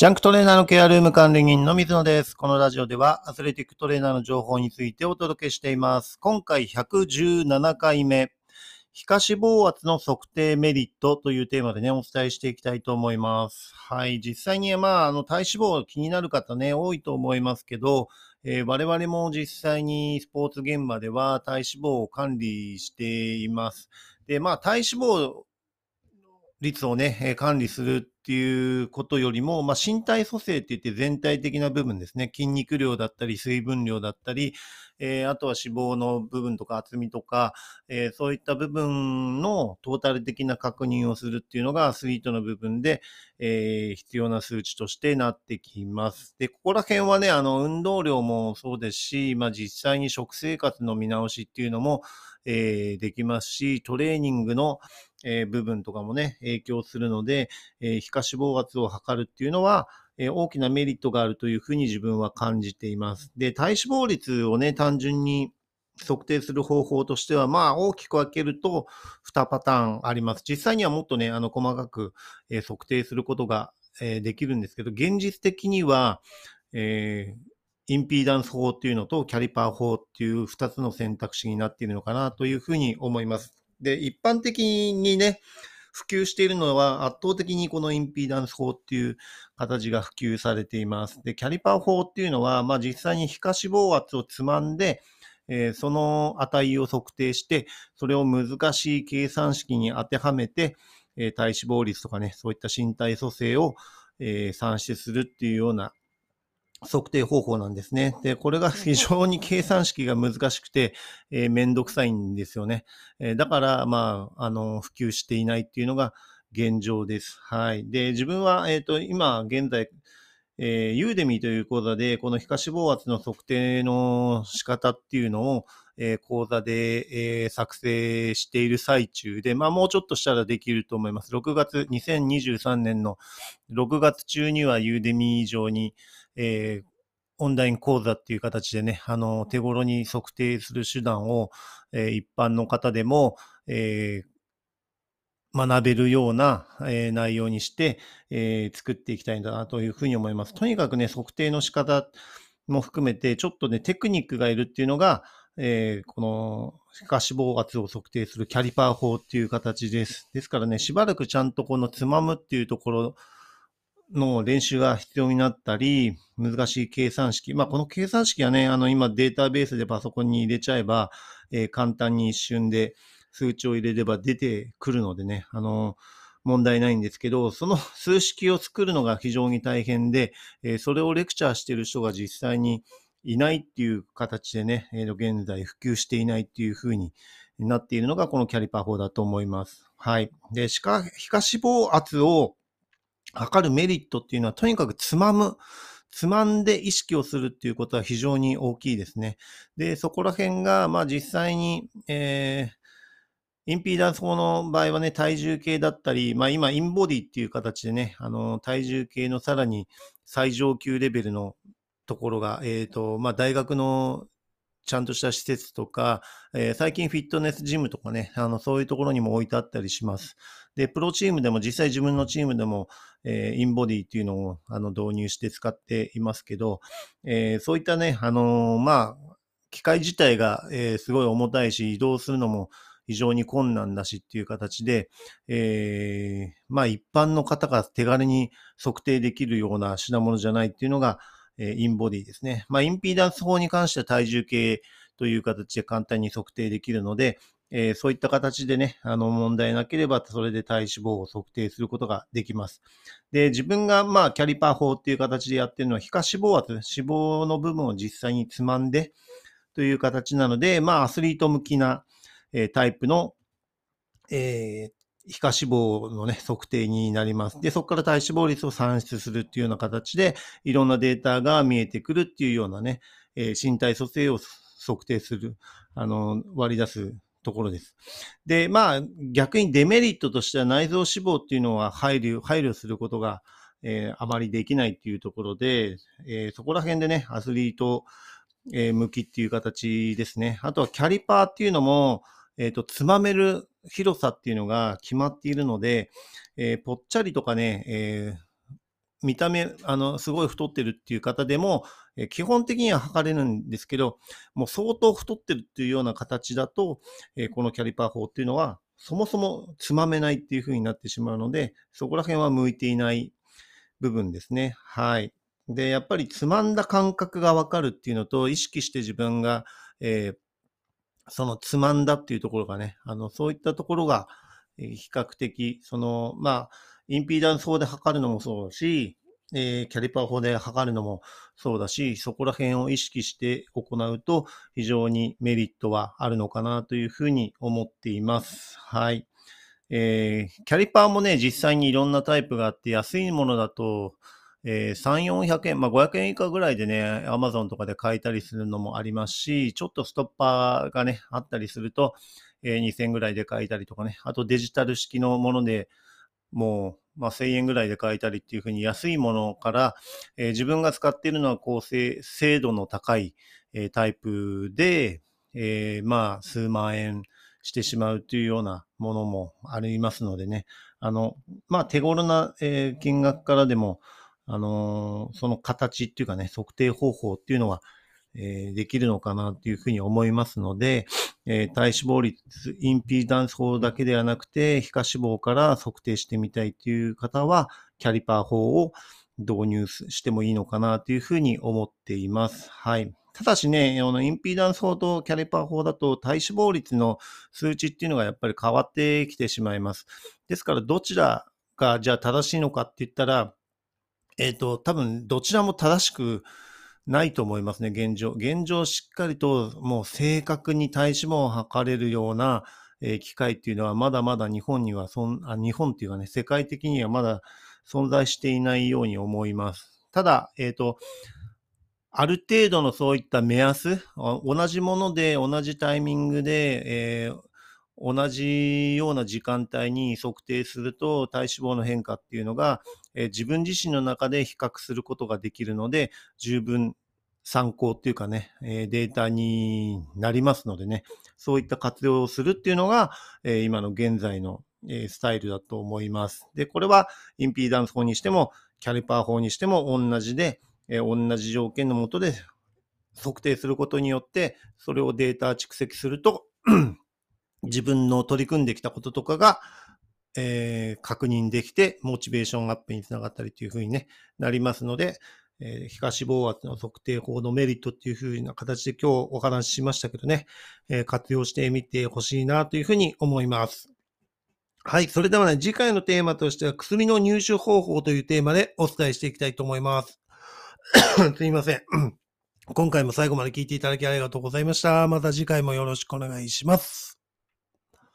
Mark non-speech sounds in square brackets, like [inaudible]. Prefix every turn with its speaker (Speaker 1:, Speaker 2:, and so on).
Speaker 1: ジャンクトレーナーのケアルーム管理人の水野です。このラジオではアスレティックトレーナーの情報についてお届けしています。今回117回目、皮下脂肪圧の測定メリットというテーマでね、お伝えしていきたいと思います。はい。実際に、まあ、あの、体脂肪気になる方ね、多いと思いますけど、えー我々も実際にスポーツ現場では体脂肪を管理しています。で、まあ、体脂肪率をね、管理するっていうことよりも、まあ、身体組成って言って全体的な部分ですね。筋肉量だったり、水分量だったり、えーあとは脂肪の部分とか厚みとか、えーそういった部分のトータル的な確認をするっていうのがアスリートの部分で、えー必要な数値としてなってきます。で、ここら辺はね、あの、運動量もそうですし、まあ、実際に食生活の見直しっていうのも、えーできますし、トレーニングの、え部分とかもね、影響するので、え皮下脂肪圧を測るっていうのは、え大きなメリットがあるというふうに自分は感じています。で、体脂肪率をね、単純に測定する方法としては、まあ大きく分けると2パターンあります。実際にはもっとね、あの細かく、え測定することが、えできるんですけど、現実的には、えーインピーダンス法っていうのとキャリパー法っていう2つの選択肢になっているのかなというふうに思います。で、一般的にね、普及しているのは圧倒的にこのインピーダンス法っていう形が普及されています。で、キャリパー法っていうのは、まあ実際に皮下脂肪圧をつまんで、えーその値を測定して、それを難しい計算式に当てはめて、えー体脂肪率とかね、そういった身体組成を、えー算出するっていうような測定方法なんですね。で、これが非常に計算式が難しくて、えーめんどくさいんですよね。えーだから、まあ、あの、普及していないっていうのが現状です。はい。で、自分は、えっ、と、今、現在、えー、ユーデミーという講座で、この皮下脂肪圧の測定の仕方っていうのを、え講座で、え作成している最中で、まあ、もうちょっとしたらできると思います。6月、2023年の6月中にはユーデミー上に、えオンライン講座っていう形でね、あの、手頃に測定する手段を、えー一般の方でも、えー学べるような、えー内容にして、え作っていきたいんだなというふうに思います。とにかくね、測定の仕方も含めて、ちょっとね、テクニックがいるっていうのが、えーこの皮下脂肪圧を測定するキャリパー法っていう形です。ですからね、しばらくちゃんとこのつまむっていうところの練習が必要になったり、難しい計算式。まあ、この計算式はね、あの、今データベースでパソコンに入れちゃえば、えー簡単に一瞬で数値を入れれば出てくるのでね、あの、問題ないんですけど、その [laughs] 数式を作るのが非常に大変で、えーそれをレクチャーしている人が実際にいないっていう形でね、えーと現在普及していないっていうふうになっているのがこのキャリパー法だと思います。はい。で、しか皮下脂肪圧を測るメリットっていうのは、とにかくつまむ。つまんで意識をするっていうことは非常に大きいですね。で、そこら辺が、まあ実際に、えーインピーダンス法の場合はね、体重計だったり、まあ今、インボディっていう形でね、あの、体重計のさらに最上級レベルのところが、えっ、と、まあ大学のちゃんとした施設とか、えー最近フィットネスジムとかね、あの、そういうところにも置いてあったりします。で、プロチームでも実際自分のチームでも、えーインボディっていうのをあの導入して使っていますけど、えーそういったね、あのーまあ、機械自体が、えすごい重たいし、移動するのも非常に困難だしっていう形で、えまあ一般の方が手軽に測定できるような品物じゃないっていうのが、えインボディですね。まあインピーダンス法に関しては体重計という形で簡単に測定できるので、えーそういった形でね、あの問題なければそれで体脂肪を測定することができます。で、自分がまあキャリパー法っていう形でやってるのは皮下脂肪圧、脂肪の部分を実際につまんでという形なので、まあアスリート向きな、えータイプの、えー皮下脂肪のね、測定になります。で、そこから体脂肪率を算出するっていうような形で、いろんなデータが見えてくるっていうようなね、えー身体組成を測定する、あの、割り出すところです。で、まあ、逆にデメリットとしては内臓脂肪っていうのは配慮、配慮することが、えーあまりできないっていうところで、えーそこら辺でね、アスリート、えー向きっていう形ですね。あとはキャリパーっていうのも、えっ、と、つまめる広さっていうのが決まっているので、えーぽっちゃりとかね、えー見た目、あの、すごい太ってるっていう方でも、え基本的には測れるんですけど、もう相当太ってるっていうような形だと、えこのキャリパー法っていうのは、そもそもつまめないっていう風になってしまうので、そこら辺は向いていない部分ですね。はい。で、やっぱりつまんだ感覚がわかるっていうのと、意識して自分が、えー、そのつまんだっていうところがね、あの、そういったところが、比較的、その、まあ、インピーダンス法で測るのもそうだし、えー、キャリパー法で測るのもそうだし、そこら辺を意識して行うと非常にメリットはあるのかなというふうに思っています。はい。えー、キャリパーもね、実際にいろんなタイプがあって、安いものだと、えー、3、400円、まあ、500円以下ぐらいでね、Amazon とかで買えたりするのもありますし、ちょっとストッパーがね、あったりすると、えー、2000円ぐらいで買えたりとかね、あとデジタル式のものでもう、まあ、1000円ぐらいで買えたりっていうふうに安いものから、えー、自分が使っているのは高精度の高い、えー、タイプで、えー、まあ、数万円してしまうというようなものもありますのでね、あの、まあ、手頃な、えー、金額からでも、あのー、その形っていうかね、測定方法っていうのは、えー、できるのかなっていうふうに思いますので、えー、体脂肪率、インピーダンス法だけではなくて、皮下脂肪から測定してみたいという方は、キャリパー法を導入してもいいのかなというふうに思っています。はい。ただしね、あのインピーダンス法とキャリパー法だと体脂肪率の数値っていうのがやっぱり変わってきてしまいます。ですから、どちらがじゃあ正しいのかって言ったら、えっ、ー、と、多分どちらも正しくないと思いますね、現状。現状しっかりともう正確に体脂肪を測れるような、えー、機械っていうのはまだまだ日本にはそんあ、日本っていうかね、世界的にはまだ存在していないように思います。ただ、えっ、ー、と、ある程度のそういった目安、同じもので同じタイミングで、えー、同じような時間帯に測定すると体脂肪の変化っていうのが、えー、自分自身の中で比較することができるので、十分参考っていうかね、えー、データになりますのでね、そういった活用をするっていうのが、えー、今の現在の、えスタイルだと思います。で、これはインピーダンス法にしても、キャリパー法にしても同じで、え同じ条件のもとで測定することによって、それをデータ蓄積すると自分の取り組んできたこととかが、えー、確認できて、モチベーションアップにつながったりというふうに、ね、なりますので、えー、皮下脂肪圧の測定法のメリットっていうふうな形で今日お話ししましたけどね、えー、活用してみてほしいなというふうに思います。はい。それではね、次回のテーマとしては、薬の入手方法というテーマでお伝えしていきたいと思います。[coughs] すいません。[coughs] 今回も最後まで聞いていただきありがとうございました。また次回もよろしくお願いします。